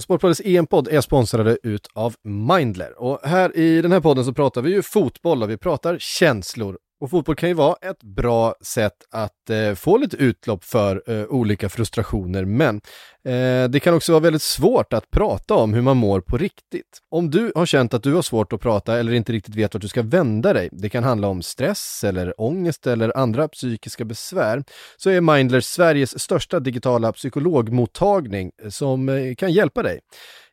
Sportbladets EM-podd är sponsrade ut av Mindler. Och här i den här podden så pratar vi ju fotboll och vi pratar känslor. Och fotboll kan ju vara ett bra sätt att eh, få lite utlopp för eh, olika frustrationer, men eh, det kan också vara väldigt svårt att prata om hur man mår på riktigt. Om du har känt att du har svårt att prata eller inte riktigt vet vart du ska vända dig, det kan handla om stress eller ångest eller andra psykiska besvär, så är Mindler Sveriges största digitala psykologmottagning eh, som eh, kan hjälpa dig.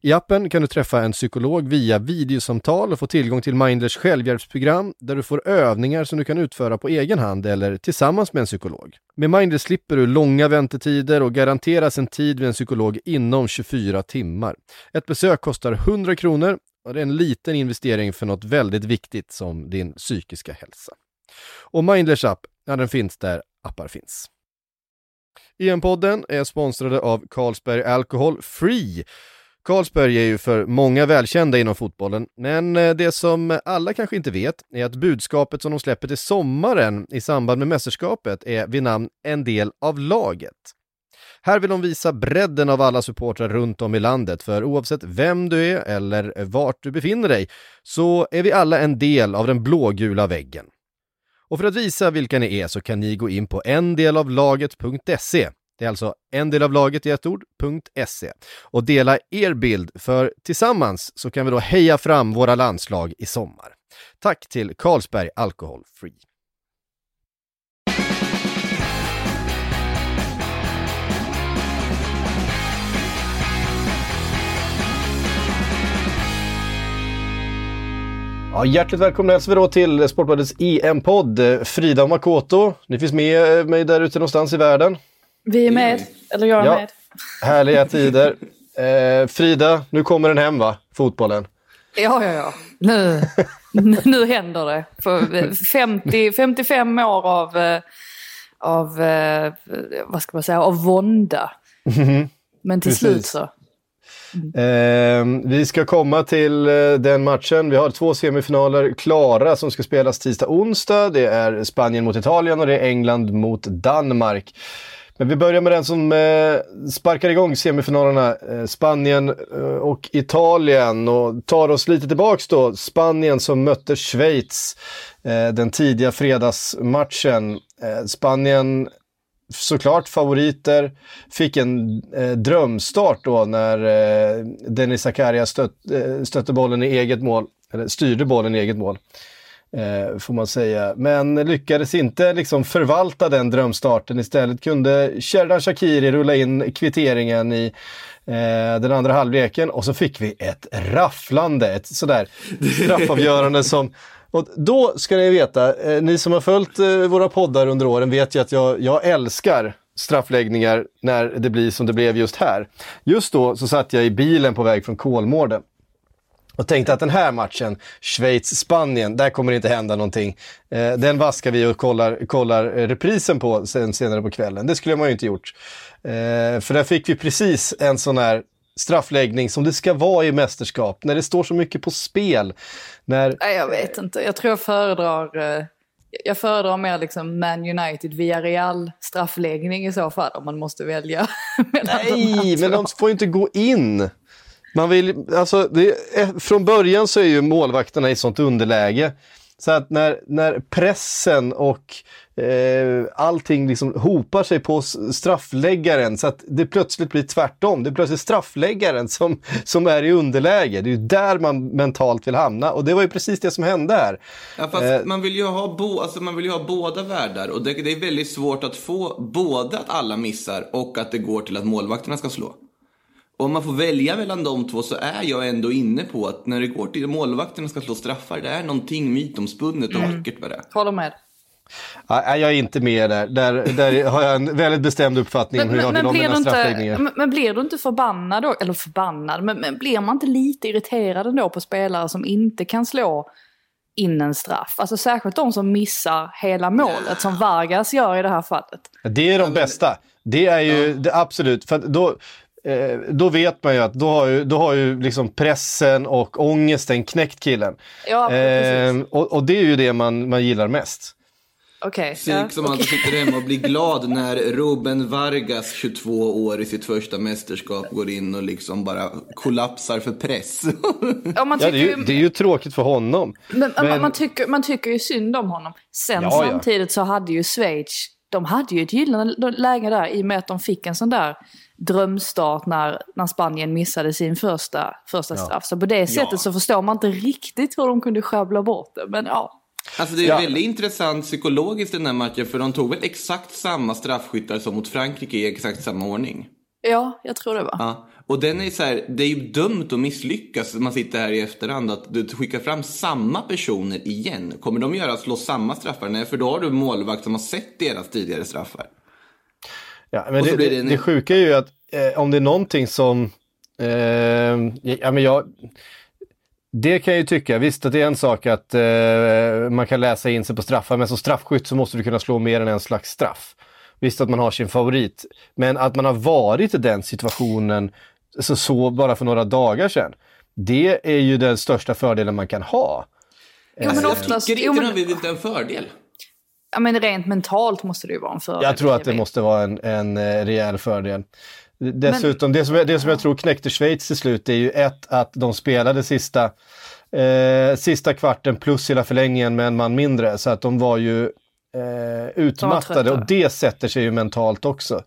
I appen kan du träffa en psykolog via videosamtal och få tillgång till Mindlers självhjälpsprogram där du får övningar som du kan utföra på egen hand eller tillsammans med en psykolog. Med Mindler slipper du långa väntetider och garanteras en tid vid en psykolog inom 24 timmar. Ett besök kostar 100 kronor och det är en liten investering för något väldigt viktigt som din psykiska hälsa. Och Mindlers app, ja den finns där appar finns. EM-podden är sponsrade av Carlsberg Alcohol Free Carlsberg är ju för många välkända inom fotbollen, men eh, det som alla kanske inte vet är att budskapet som de släpper till sommaren i samband med mästerskapet är vid namn En del av laget. Här vill de visa bredden av alla supportrar runt om i landet, för oavsett vem du är eller vart du befinner dig så är vi alla en del av den blågula väggen. Och för att visa vilka ni är så kan ni gå in på endelavlaget.se det är alltså en del av laget i ett ord.se och dela er bild för tillsammans så kan vi då heja fram våra landslag i sommar. Tack till Carlsberg Alcohol Free. Ja, hjärtligt välkomna hälsar vi då till Sportbladets EM-podd. Frida och Makoto, ni finns med eh, mig där ute någonstans i världen. Vi är med, eller jag är ja, med. Härliga tider. Eh, Frida, nu kommer den hem va? Fotbollen. Ja, ja, ja. Nu, nu händer det. För 50, 55 år av, eh, av, eh, vad ska man säga, av vånda. Mm, Men till precis. slut så. Mm. Eh, vi ska komma till eh, den matchen. Vi har två semifinaler klara som ska spelas tisdag onsdag. Det är Spanien mot Italien och det är England mot Danmark. Men vi börjar med den som eh, sparkar igång semifinalerna, eh, Spanien eh, och Italien och tar oss lite tillbaks då. Spanien som mötte Schweiz eh, den tidiga fredagsmatchen. Eh, Spanien såklart favoriter, fick en eh, drömstart då när eh, Denis Zakaria stött, eh, stötte bollen i eget mål, eller styrde bollen i eget mål eh, får man säga. Men lyckades inte liksom förvalta den drömstarten. Istället kunde Sherdan Shakiri rulla in kvitteringen i eh, den andra halvleken och så fick vi ett rafflande, ett sådär straffavgörande som och då ska ni veta, eh, ni som har följt eh, våra poddar under åren vet ju att jag, jag älskar straffläggningar när det blir som det blev just här. Just då så satt jag i bilen på väg från Kolmården och tänkte att den här matchen, Schweiz-Spanien, där kommer det inte hända någonting. Eh, den vaskar vi och kollar, kollar reprisen på sen, senare på kvällen. Det skulle man ju inte gjort. Eh, för där fick vi precis en sån här straffläggning som det ska vara i mästerskap, när det står så mycket på spel. När... Nej, jag vet inte, jag tror jag föredrar eh, jag föredrar mer liksom Man United via Real straffläggning i så fall om man måste välja. Nej, men de får ju inte gå in. Man vill, alltså, är, från början så är ju målvakterna i sånt underläge. Så att när, när pressen och eh, allting liksom hopar sig på straffläggaren så att det plötsligt blir tvärtom. Det är plötsligt straffläggaren som, som är i underläge. Det är ju där man mentalt vill hamna och det var ju precis det som hände här. Ja, fast eh, man, vill ju ha bo, alltså man vill ha båda världar och det, det är väldigt svårt att få både att alla missar och att det går till att målvakterna ska slå om man får välja mellan de två så är jag ändå inne på att när det går till målvakterna ska slå straffar, det är någonting mytomspunnet och mm. vackert med det. Håller med. Nej, jag är inte med där. Där, där har jag en väldigt bestämd uppfattning om hur jag vill ha mina straffläggningar. Men, men blir du inte förbannad då? Eller förbannad, men, men blir man inte lite irriterad ändå på spelare som inte kan slå in en straff? Alltså särskilt de som missar hela målet, som Vargas gör i det här fallet. Det är de bästa. Det är ju det absolut, för då, eh, då vet man ju att då har ju, då har ju liksom pressen och ångesten knäckt killen. Ja, eh, och, och, det är ju det man, man gillar mest. Okej. Psyk ja, som okej. alltså sitter hemma och blir glad när Ruben Vargas, 22 år i sitt första mästerskap, går in och liksom bara kollapsar för press. Ja, man Ja, tycker det, är ju, det är ju tråkigt för honom. Men, men... Men- Man, tycker, man tycker ju synd om honom. Sen Ja, ja. samtidigt så hade ju Schweiz, de hade ju ett gyllene läge där i och med att de fick en sån där drömstart när, när Spanien missade sin första, första straff. Så på det sättet så förstår man inte riktigt hur de kunde sjabbla bort det. Men ja, Alltså det är Ja. väldigt intressant psykologiskt i den här matchen, för de tog väl exakt samma straffskyttar som mot Frankrike i exakt samma ordning. ja jag tror det var. Ja. Och den är så här, det är ju dumt att misslyckas. Man sitter här i efterhand att du skickar fram samma personer igen. Kommer de göra slå samma straffar? Nej, för då har du målvakt som har sett deras tidigare straffar. Ja, men det, det, det en- det sjuka är ju att eh, om det är någonting som... Eh, ja, men jag, det kan jag ju tycka. Visst att det är en sak att eh, man kan läsa in sig på straffar, men som straffskytt så måste du kunna slå mer än en slags straff. Visst att man har sin favorit, men att man har varit i den situationen så, så bara för några dagar sedan. Det är ju den största fördelen man kan ha. Jo, men jag oftast, tycker jo, inte men, det har blivit en fördel. Ja, men rent mentalt måste det ju vara en fördel. Jag tror att det måste vara en, en eh, rejäl fördel. Dessutom, det, som jag, det som jag tror knäckte Schweiz till slut är ju ett, att de spelade sista, eh, sista kvarten plus hela förlängningen med en man mindre. Så att de var ju eh, utmattade och det sätter sig ju mentalt också.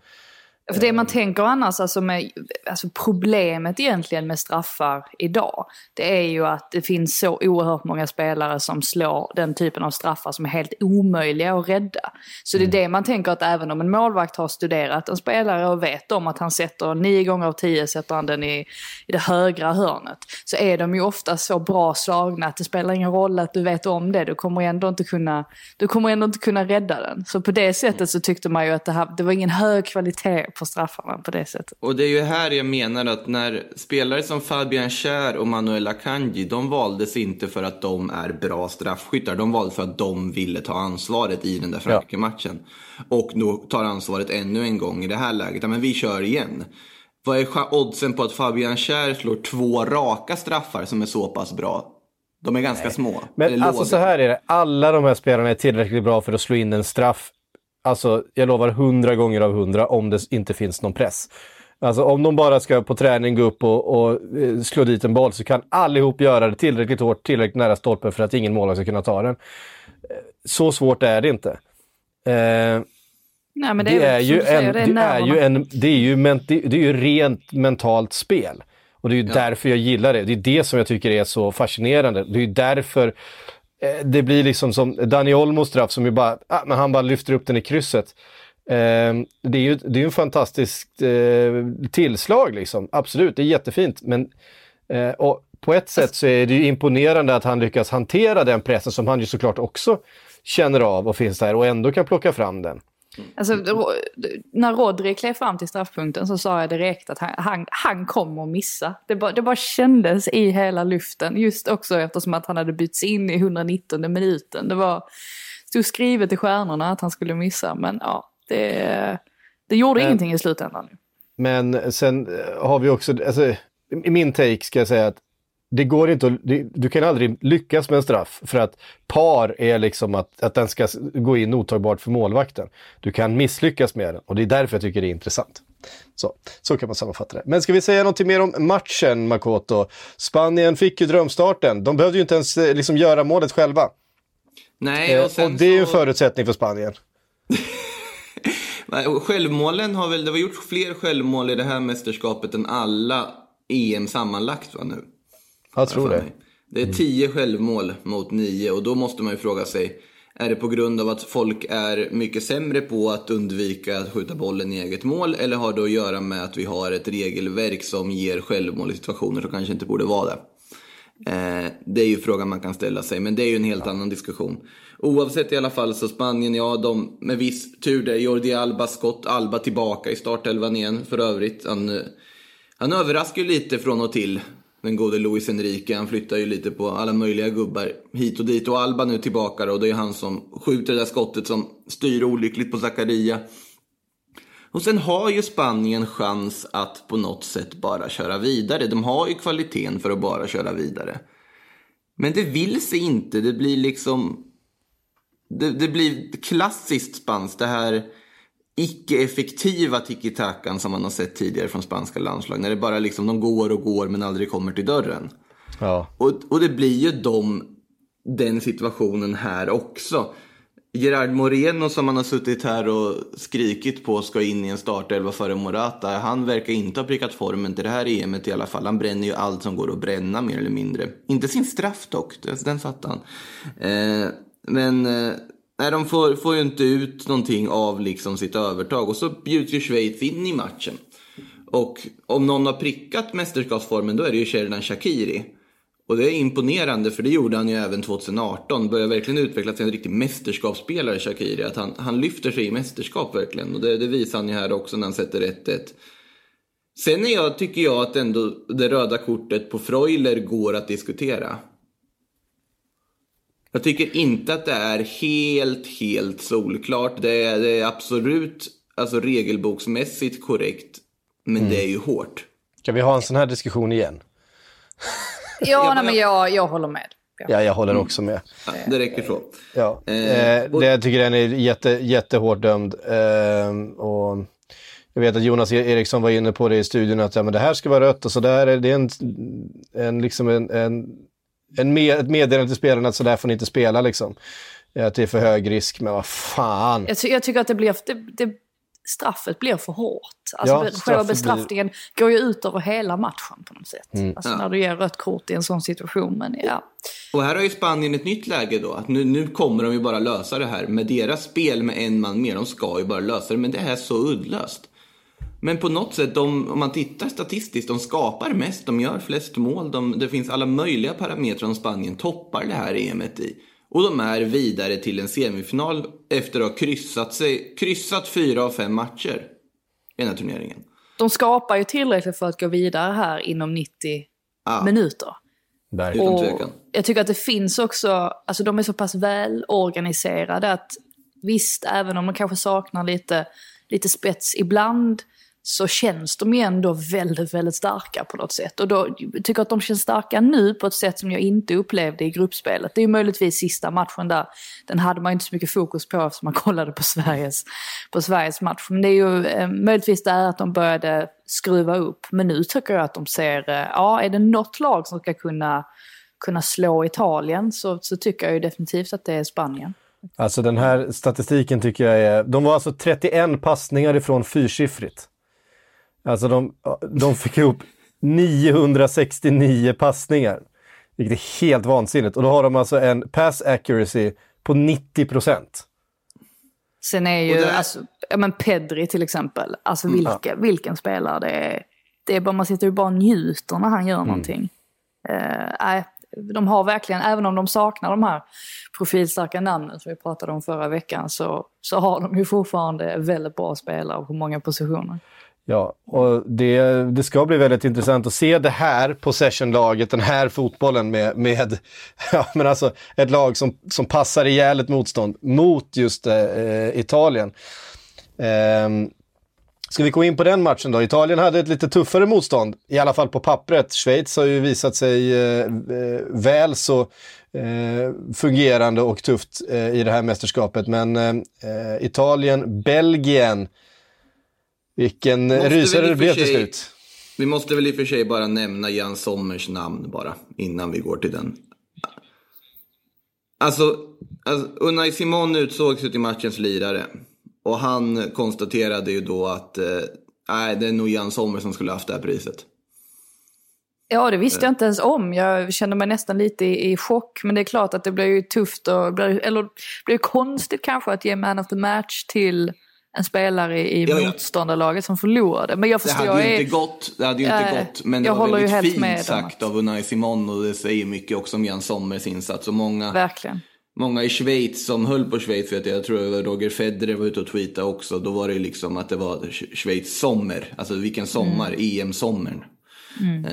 För det man tänker annars, alltså, med, alltså problemet egentligen med straffar idag, det är ju att det finns så oerhört många spelare som slår den typen av straffar som är helt omöjliga att rädda. Så det är det man tänker att även om en målvakt har studerat en spelare och vet om att han sätter nio gånger av tio sätter han den i, i det högra hörnet, så är de ju ofta så bra slagna att det spelar ingen roll att du vet om det, du kommer ändå inte kunna, du kommer ändå inte kunna rädda den. Så på det sättet så tyckte man ju att det, här, det var ingen hög kvalitet på straffarna på det sättet. Och det är ju här jag menar att när spelare som Fabian Schär och Manuel Akanji, de valdes inte för att de är bra straffskyttar. De valdes för att de ville ta ansvaret i den där Frankrike-matchen. Och nu tar ansvaret ännu en gång i det här läget. Ja, men vi kör igen. Vad är oddsen på att Fabian Schär slår två raka straffar som är så pass bra? De är ganska små. Men alltså låga. så här är det, alla de här spelarna är tillräckligt bra för att slå in en straff. Alltså jag lovar hundra gånger av hundra om det inte finns någon press. Alltså om de bara ska på träning gå upp och, och eh, slå dit en boll så kan allihop göra det tillräckligt hårt, tillräckligt nära stolpen för att ingen målvakt ska kunna ta den. Eh, Så svårt är det inte. Eh, Nej, men det, är väl ju en, det är det är ju en, det är ju, men, det, det är ju rent mentalt spel. Och det är ju därför jag gillar det. Det är det som jag tycker är så fascinerande. Det är ju därför Eh, det blir liksom som Dani Olmos straff som ju bara, ah, men han bara lyfter upp den i krysset. Eh, det är ju det är en fantastiskt eh, tillslag liksom. Absolut, det är jättefint. Men eh, och på ett sätt så är det ju imponerande att han lyckas hantera den pressen som han ju såklart också känner av och finns där och ändå kan plocka fram den. Alltså, när Rodri klev fram till straffpunkten så sa jag direkt att han, han, han kommer att missa. Det bara, det bara kändes i hela luften. Just också eftersom att han hade bytts in i 119 minuten. Det var stod skrivet i stjärnorna att han skulle missa. Men ja, det, det gjorde Men- ingenting i slutändan. Men sen har vi också, alltså, i min take ska jag säga att det går inte att, det, du kan aldrig lyckas med en straff för att par är liksom att, att den ska gå in otagbart för målvakten. Du kan misslyckas med den och det är därför jag tycker det är intressant. Så, så kan man sammanfatta det. Men ska vi säga något mer om matchen Makoto? Spanien fick ju drömstarten. De behövde ju inte ens eh, liksom göra målet själva. Nej, Eh, och, och sen det är ju en så- förutsättning för Spanien. Och Självmålen har väl, det har gjort fler självmål i det här mästerskapet än alla EM sammanlagt va nu? Jag tror det. Det är tio självmål mot nio och då måste man ju fråga sig, är det på grund av att folk är mycket sämre på att undvika att skjuta bollen i eget mål eller har det att göra med att vi har ett regelverk som ger självmål i situationer som kanske inte borde vara det? Eh, det är ju frågan man kan ställa sig, men det är ju en helt annan diskussion. Oavsett i alla fall så Spanien, ja, de med viss tur där. Jordi Alba skott, Alba tillbaka i startelvan igen för övrigt. Han, eh, han överraskar ju lite från och till, den gode Luis Enrique. Han flyttar ju lite på alla möjliga gubbar hit och dit. Och Alba nu tillbaka då, och det är han som skjuter det där skottet som styr olyckligt på Zakaria. Och sen har ju Spanien chans att på något sätt bara köra vidare. De har ju kvaliteten för att bara köra vidare. Men det vill sig inte. Det blir liksom... det, det blir klassiskt spanskt. Det här icke-effektiva tiki-takan som man har sett tidigare från spanska landslag. När det bara liksom, de går och går men aldrig kommer till dörren. Ja. Och, och det blir ju de, den situationen här också. Gerard Moreno som man har suttit här och skrikit på ska in i en startelva före Morata. Han verkar inte ha prickat formen till det här EMet i alla fall. Han bränner ju allt som går att bränna mer eller mindre. Inte sin straff dock, den satte han. Eh, men eh, nej, de får, får ju inte ut någonting av liksom sitt övertag. Och så bjuds ju Schweiz in i matchen. Och om någon har prickat mästerskapsformen då är det ju Sheridan Shakiri. Och det är imponerande för det gjorde han ju även 2018. Börjar verkligen utvecklas till en riktig mästerskapsspelare Shakiri. Att han, han lyfter sig i mästerskap verkligen. Och det, det visar han ju här också när han sätter 1-1. Sen är jag, tycker jag att ändå det röda kortet på Freuler går att diskutera. Jag tycker inte att det är helt, helt solklart. Det är, det är absolut alltså regelboksmässigt korrekt. Men mm. det är ju hårt. Ska vi ha en sån här diskussion igen? Ja, nej, men jag, jag håller med. Ja. ja, jag håller också med. Ja, det räcker så. Ja. Eh, eh det, jag tycker den är jätte, jättehårt dömd. Eh, och jag vet att Jonas Eriksson var inne på det i studion, att ja, men det här ska vara rött och så där är det en, en, liksom en, en, en med, ett meddelande till spelarna att så där får ni inte spela. Liksom. Att det är för hög risk, men vad fan. Jag, ty jag tycker att det blir, det, det straffet blir för hårt. Alltså ja, själva bestraffningen blir... går ju ut över hela matchen på något sätt. Mm. Alltså ja. när du ger rött kort i en sån situation. Men ja. Och här har ju Spanien ett nytt läge då. Att nu, nu kommer de ju bara lösa det här. Med deras spel med en man mer, de ska ju bara lösa det. Men det är så uddlöst. Men på något sätt, de, om man tittar statistiskt, de skapar mest, de gör flest mål. De, det finns alla möjliga parametrar om Spanien toppar det här EMet i. Och de är vidare till en semifinal efter att ha kryssat, sig, kryssat fyra av fem matcher i den här turneringen. De skapar ju tillräckligt för att gå vidare här inom 90 ah. minuter. Utan tvekan. Jag tycker att det finns också, alltså de är så pass välorganiserade att visst, även om de kanske saknar lite, lite spets ibland, så känns de ju ändå väldigt, väldigt starka på något sätt. Och då tycker jag att de känns starka nu på ett sätt som jag inte upplevde i gruppspelet. Det är ju möjligtvis sista matchen där. Den hade man inte så mycket fokus på eftersom man kollade på Sveriges, på Sveriges match. Men det är ju eh, möjligtvis där att de började skruva upp. Men nu tycker jag att de ser, eh, ja är det något lag som ska kunna, kunna slå Italien så, så tycker jag ju definitivt att det är Spanien. Alltså den här statistiken tycker jag är, de var alltså 31 passningar ifrån fyrsiffrigt. Alltså de, de fick ihop 969 passningar. Vilket är helt vansinnigt. Och då har de alltså en pass accuracy på 90 procent. Sen är ju, det... alltså, ja, men Pedri till exempel, alltså mm. vilka, mm. vilken spelare det är. Det är bara, man sitter ju bara och njuter när han gör mm. någonting. Uh, äh, de har verkligen, även om de saknar de här profilstarka namnen som vi pratade om förra veckan, så, så har de ju fortfarande väldigt bra spelare på många positioner. Ja, och det, det ska bli väldigt intressant att se det här possession-laget, den här fotbollen med, med ja, men alltså ett lag som, som passar ihjäl ett motstånd mot just eh, eh Italien. Eh, ska vi gå in på den matchen då? Italien hade ett lite tuffare motstånd, i alla fall på pappret. Schweiz har ju visat sig eh, eh väl så eh, fungerande och tufft eh, i det här mästerskapet, men eh, Italien, Belgien, vilken rysare det blev till slut. Vi måste väl i och för sig bara nämna Jan Sommers namn bara, innan vi går till den. Alltså, alltså Unai Simon utsågs till matchens lirare. Och han konstaterade ju då att eh, nej, det är nog Jan Sommer som skulle haft det här priset. Ja, det visste jag inte ens om. Jag kände mig nästan lite i, i chock. Men det är klart att det blir ju tufft och, eller det blir konstigt kanske att ge Man of the Match till en spelare i ja, ja. motståndarlaget som förlorade. Men jag förstår, det hade ju inte gått, det hade ju inte äh, gått. Men det var väldigt fint sagt av Unai Simon och det säger mycket också om Jan Sommers insats. Och många, Verkligen. Många i Schweiz som höll på Schweiz, vet jag, jag tror var Roger Federer var ute och tweetade också. Då var det liksom att det var Schweiz sommar. Alltså vilken sommar, mm. EM-sommaren. Mm.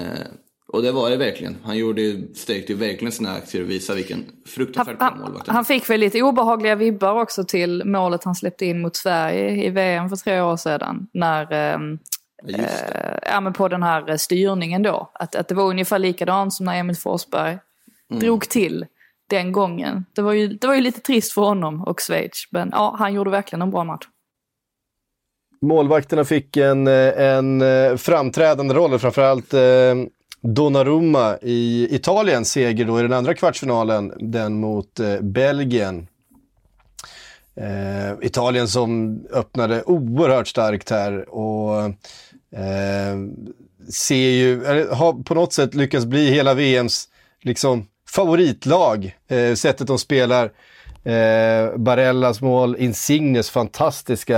Eh, och det var det verkligen. Han gjorde, stärkte verkligen sina aktier och visade vilken fruktansvärt bra målvakt han, han fick väl lite obehagliga vibbar också till målet han släppte in mot Sverige i VM för tre år sedan. När, ehm, eh, ja, men på den här styrningen då. Att, att det var ungefär likadant som när Emil Forsberg mm. drog till den gången. Det var, ju, det var ju lite trist för honom och Schweiz, men ja, han gjorde verkligen en bra match. Målvakterna fick en, en framträdande roll, framförallt eh, Donnarumma i Italien, seger då i den andra kvartsfinalen, den mot eh, Belgien. Eh, Italien som öppnade oerhört starkt här och eh, ser ju, har på något sätt lyckats bli hela VMs liksom, favoritlag. Eh, sättet de spelar, eh, Barellas mål, Insignes fantastiska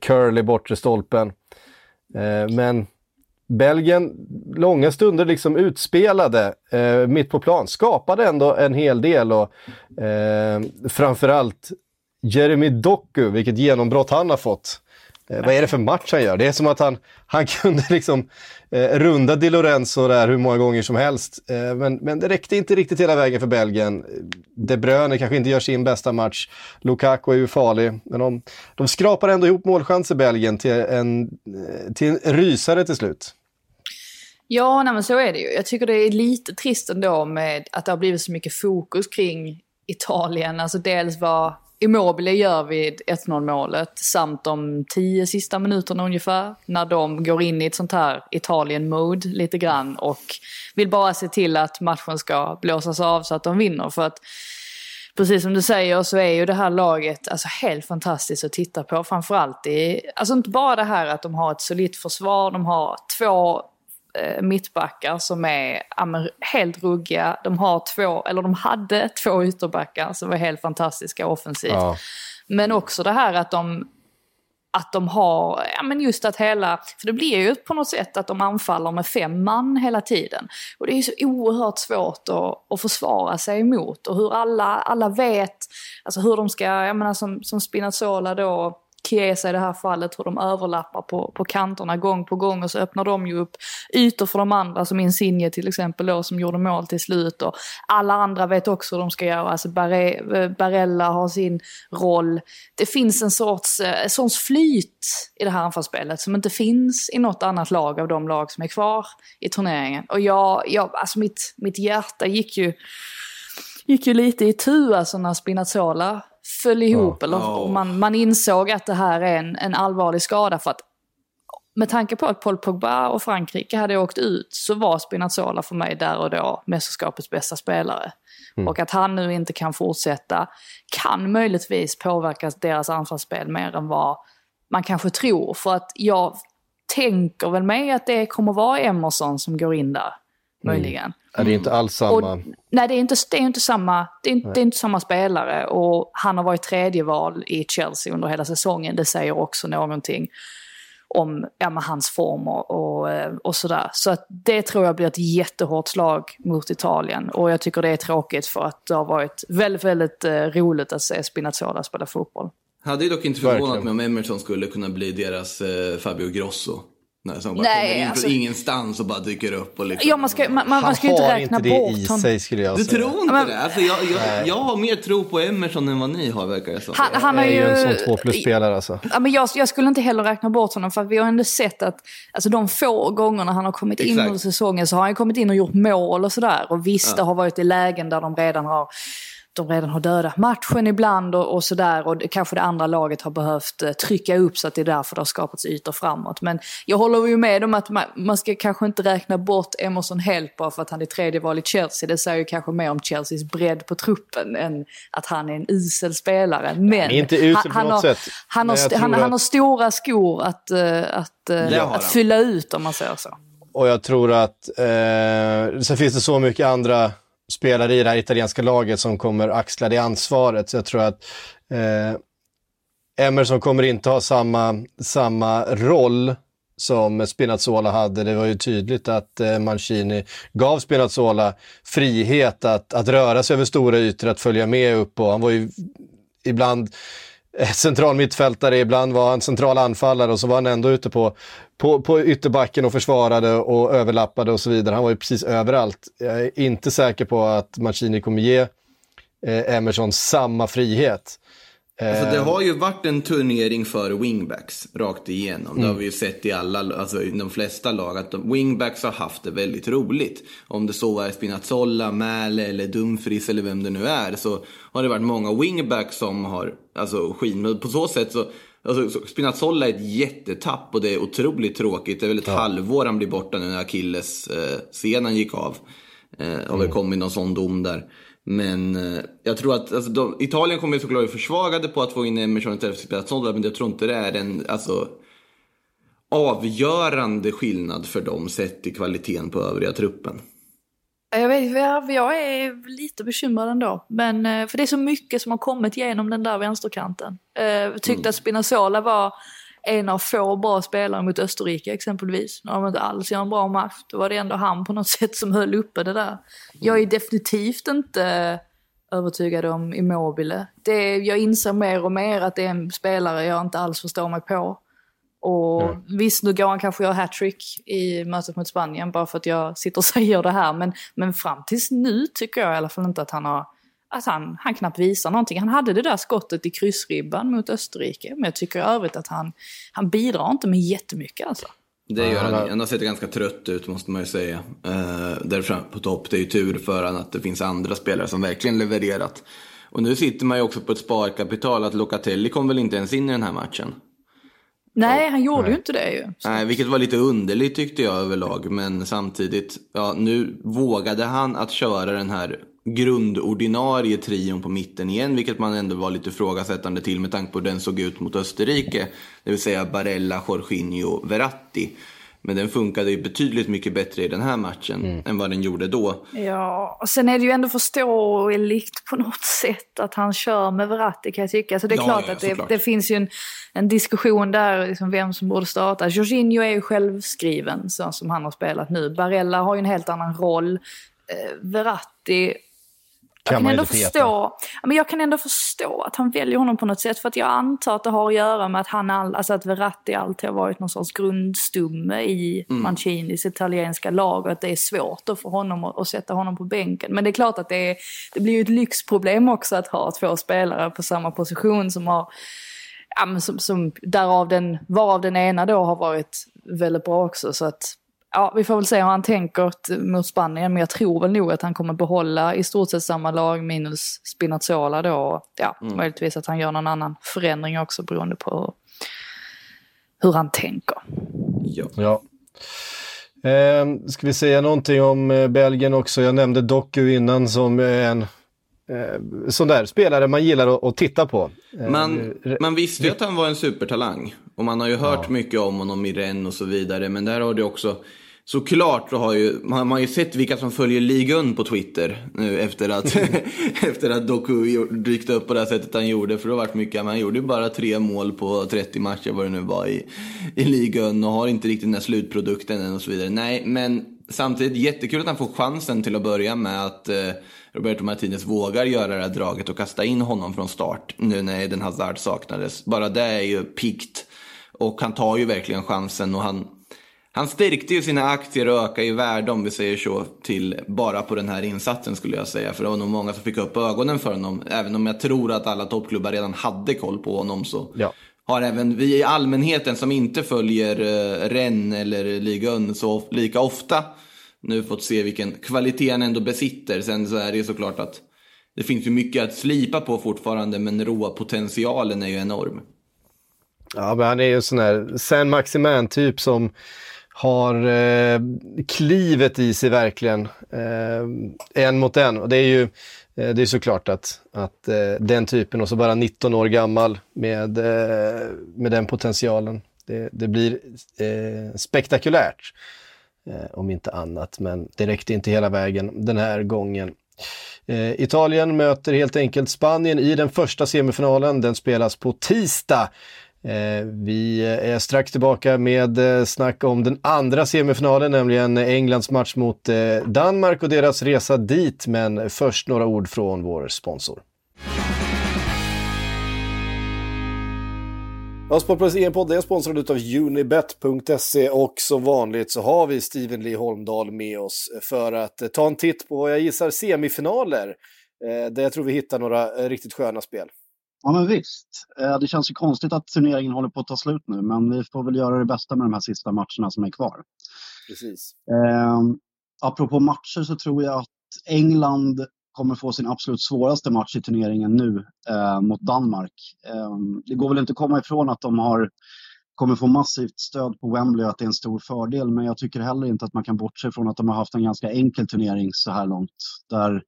curl i bortre stolpen. Eh, men Belgien, långa stunder liksom utspelade eh, mitt på plan, skapade ändå en hel del och eh, framförallt Jeremy Doku, vilket genombrott han har fått. Eh, vad är det för match han gör? Det är som att han, han kunde liksom eh, runda Di Lorenzo där hur många gånger som helst. Eh, men, men det räckte inte riktigt hela vägen för Belgien. De Bruyne kanske inte gör sin bästa match. Lukaku är ju farlig. Men de, de skrapar ändå ihop målchanser Belgien till en, eh, till en rysare till slut. Ja, nej, men så är det ju. Jag tycker det är lite trist ändå med att det har blivit så mycket fokus kring Italien. Alltså dels vad Immobile gör vid 1-0 målet samt de tio sista minuterna ungefär. När de går in i ett sånt här Italien-mode lite grann och vill bara se till att matchen ska blåsas av så att de vinner. För att precis som du säger så är ju det här laget alltså, helt fantastiskt att titta på. Framförallt i, alltså inte bara det här att de har ett solitt försvar, de har två eh, mittbackar som är ja, helt ruggiga. De har två, eller de hade två ytterbackar som var helt fantastiska offensivt. Ja. Men också det här att de att de har, ja men just att hela, för det blir ju på något sätt att de anfaller med fem man hela tiden. Och det är ju så oerhört svårt att, att försvara sig emot och hur alla, alla vet, alltså hur de ska, jag menar som, som Spinazzola då, Chiesa i det här fallet, hur de överlappar på, på kanterna gång på gång och så öppnar de ju upp ytor för de andra som Insigne till exempel då som gjorde mål till slut och alla andra vet också hur de ska göra, alltså eh, Barella har sin roll. Det finns en sorts, eh, en sorts flyt i det här anfallsspelet som inte finns i något annat lag av de lag som är kvar i turneringen. Och jag, jag alltså mitt, mitt hjärta gick ju gick ju lite i tu alltså när Spinazzola föll ihop. Ja. Eller oh. man, man insåg att det här är en, en allvarlig skada. för att med tanke på att Paul Pogba och Frankrike hade åkt ut så var Spinazzola för mig där och då mästerskapets bästa spelare. Mm. Och att han nu inte kan fortsätta kan möjligtvis påverka deras anfallsspel mer än vad man kanske tror. För att jag tänker väl mig att det kommer vara Emerson som går in där. Mm. Möjligen. Mm. Det är inte alls samma... Och, nej, det är inte, det är inte samma, det är, det är, inte samma spelare. Och han har varit tredje val i Chelsea under hela säsongen. Det säger också någonting om ja, med hans form och, och, och, sådär. Så att det tror jag blir ett jättehårt slag mot Italien. Och jag tycker det är tråkigt för att det har varit väldigt, väldigt eh, roligt att se Spinazzola spela fotboll. Hade ju dock inte förvånat mig om Emerson skulle kunna bli deras eh, Fabio Grosso. Nej, som bara Nej, kommer in alltså, från ingenstans och bara dyker upp. Och liksom, ja, man ska, man, man ska ju inte räkna bort honom. Han har inte det i sig skulle jag säga. Du tror inte men, det? Alltså, jag, jag, jag har mer tro på Emerson än vad ni har verkar det som. Han, han är ju en sån två plus-spelare alltså. Ja, men jag, jag, skulle inte heller räkna bort honom för att vi har ändå sett att alltså, de få gångerna han har kommit in under säsongen så har han kommit in och gjort mål och sådär. Och visst, ja. det har varit i lägen där de redan har de redan har dödat matchen ibland och, och sådär. Och kanske det andra laget har behövt eh, trycka upp så att det är därför det har skapats ytor framåt. Men jag håller ju med om att man, man ska kanske inte räkna bort Emerson helt bara för att han är tredje val i Chelsea. Det säger ju kanske mer om Chelseas bredd på truppen än att han är en usel spelare. Men inte usel han, på något har, sätt. Han har, han, att... han har stora skor att, uh, att, uh, att fylla ut om man säger så. Och jag tror att, eh, sen finns det så mycket andra spelare i det här italienska laget som kommer axla det ansvaret. Så jag tror att eh, Emerson kommer inte ha samma, samma roll som Spinazzola hade. Det var ju tydligt att eh, Mancini gav Spinazzola frihet att, att röra sig över stora ytor, att följa med upp och han var ju ibland Eh, Eh, central mittfältare, ibland var han central anfallare och så var han ändå ute på, på, på ytterbacken och försvarade och överlappade och så vidare. Han var ju precis överallt. Jag är inte säker på att Mancini kommer ge eh, Emerson samma frihet. Alltså det har ju varit en turnering för wingbacks rakt igenom. Mm. Det har vi ju sett i alla, alltså i de flesta lag. Att de, wingbacks har haft det väldigt roligt. Om det så är Spinazzola, Mäle eller Dumfries eller vem det nu är. Så har det varit många wingbacks som har alltså, skin. På så sätt så Alltså, Spinazzola är ett jättetapp och det är otroligt tråkigt. Det är väl ett ja. halvår han blir borta nu när Achilles eh, scenen gick av. Eh, har väl mm. kommit någon sån dom där. Men eh, jag tror att alltså, de, Italien kommer såklart vara försvagade på att få in Emerson Spinazzola. Men jag tror inte det är en alltså, avgörande skillnad för dem sett till kvaliteten på övriga truppen. Jag, vet, jag är lite bekymrad ändå. Men, eh, för det är så mycket som har kommit genom den där vänsterkanten. Jag eh, tyckte mm. att Spinazzola var en av få bra spelare mot Österrike exempelvis. När de inte alls gör en bra match, då var det ändå han på något sätt som höll uppe det där. Jag är definitivt inte övertygad om Immobile. Det, jag inser mer och mer att det är en spelare jag inte alls förstår mig på. Och mm. visst, nu går han kanske göra hattrick i mötet mot Spanien bara för att jag sitter och säger det här. Men, men fram tills nu tycker jag i alla fall inte att han har att han, han knappt visar någonting. Han hade det där skottet i kryssribban mot Österrike. Men jag tycker i övrigt att han, han bidrar inte med jättemycket alltså. Det gör han. Han har sett ganska trött ut måste man ju säga. Uh, där fram på topp, det är ju tur för honom att det finns andra spelare som verkligen levererat. Och nu sitter man ju också på ett sparkapital att Locatelli kom väl inte ens in i den här matchen. Nej, han gjorde Nej. ju inte det ju. Nej, vilket var lite underligt tyckte jag överlag. Men samtidigt, ja, nu vågade han att köra den här grundordinarie trion på mitten igen, vilket man ändå var lite frågasättande till med tanke på hur den såg ut mot Österrike. Det vill säga Barella, Jorginho, Verratti. Men den funkade ju betydligt mycket bättre i den här matchen mm. än vad den gjorde då. Ja, och sen är det ju ändå förståeligt på något sätt att han kör med Verratti kan jag tycka. Så det är ja, klart ja, att det, det, finns ju en, en diskussion där, liksom vem som borde starta. Jorginho är ju självskriven så som han har spelat nu. Barella har ju en helt annan roll. Eh, Verratti jag kan, ändå förstå, men jag kan ändå förstå att han väljer honom på något sätt. För att jag antar att det har att göra med att, han all, alltså att Verratti alltid har varit någon sorts grundstumme i mm. Mancinis italienska lag. Och att det är svårt att få honom att, att sätta honom på bänken. Men det är klart att det, är, det blir ju ett lyxproblem också att ha två spelare på samma position som har Ja, som, som, därav den, varav den ena då har varit väldigt bra också. Så att ja, vi får väl se hur han tänker mot Spanien, men jag tror väl nog att han kommer behålla i stort sett samma lag minus Spinazzola då. Ja, mm. möjligtvis att han gör någon annan förändring också beroende på hur han tänker. Ja. ja. Eh, ska vi säga någonting om eh, Belgien också? Jag nämnde Doku innan som en eh, sån där spelare man gillar att, att titta på. Eh, man, man visste ju att han var en supertalang. Och man har ju hört ja. mycket om honom i Rennes och så vidare. Men där har det också Såklart så har ju, man har ju sett vilka som följer ligan på Twitter nu efter att, efter att Doku dykt upp på det här sättet han gjorde. För det har varit mycket, han gjorde ju bara tre mål på 30 matcher vad det nu var i, i ligan och har inte riktigt den här slutprodukten än och så vidare. Nej, men samtidigt jättekul att han får chansen till att börja med att eh, Roberto Martinez vågar göra det här draget och kasta in honom från start nu när Eden Hazard saknades. Bara det är ju pikt. Och han tar ju verkligen chansen och han han stärkte ju sina aktier och ökade i värde om vi säger så till bara på den här insatsen skulle jag säga. För det var nog många som fick upp ögonen för honom. Även om jag tror att alla toppklubbar redan hade koll på honom så ja. har även vi i allmänheten som inte följer uh, Renn eller Liga så lika ofta nu fått se vilken kvalitet han ändå besitter. Sen så är det ju såklart att det finns ju mycket att slipa på fortfarande men råpotentialen är ju enorm. Ja, men han är ju en sån här Saint Maximan typ som har eh, klivet i sig verkligen, eh, en mot en. Och det är ju eh, det är såklart att, att eh, den typen, och så bara 19 år gammal med, eh, med den potentialen, det, det blir eh, spektakulärt. Eh, om inte annat, men det räckte inte hela vägen den här gången. Eh, Italien möter helt enkelt Spanien i den första semifinalen. Den spelas på tisdag. Eh, vi är strax tillbaka med eh, snack om den andra semifinalen, nämligen Englands match mot eh, Danmark och deras resa dit. Men först några ord från vår sponsor. Ja, Sportbladets EM-podd är sponsrad av Unibet.se och som vanligt så har vi Steven Lee Holmdahl med oss för att ta en titt på, vad jag gissar, semifinaler. Där jag tror vi hittar några riktigt sköna spel. Ja, men visst. Eh, det känns ju konstigt att turneringen håller på att ta slut nu, men vi får väl göra det bästa med de här sista matcherna som är kvar. Precis. Eh, apropå matcher så tror jag att England kommer få sin absolut svåraste match i turneringen nu eh, mot Danmark. Eh, det går väl inte att komma ifrån att de har, kommer få massivt stöd på Wembley och att det är en stor fördel, men jag tycker heller inte att man kan bortse från att de har haft en ganska enkel turnering så här långt. Där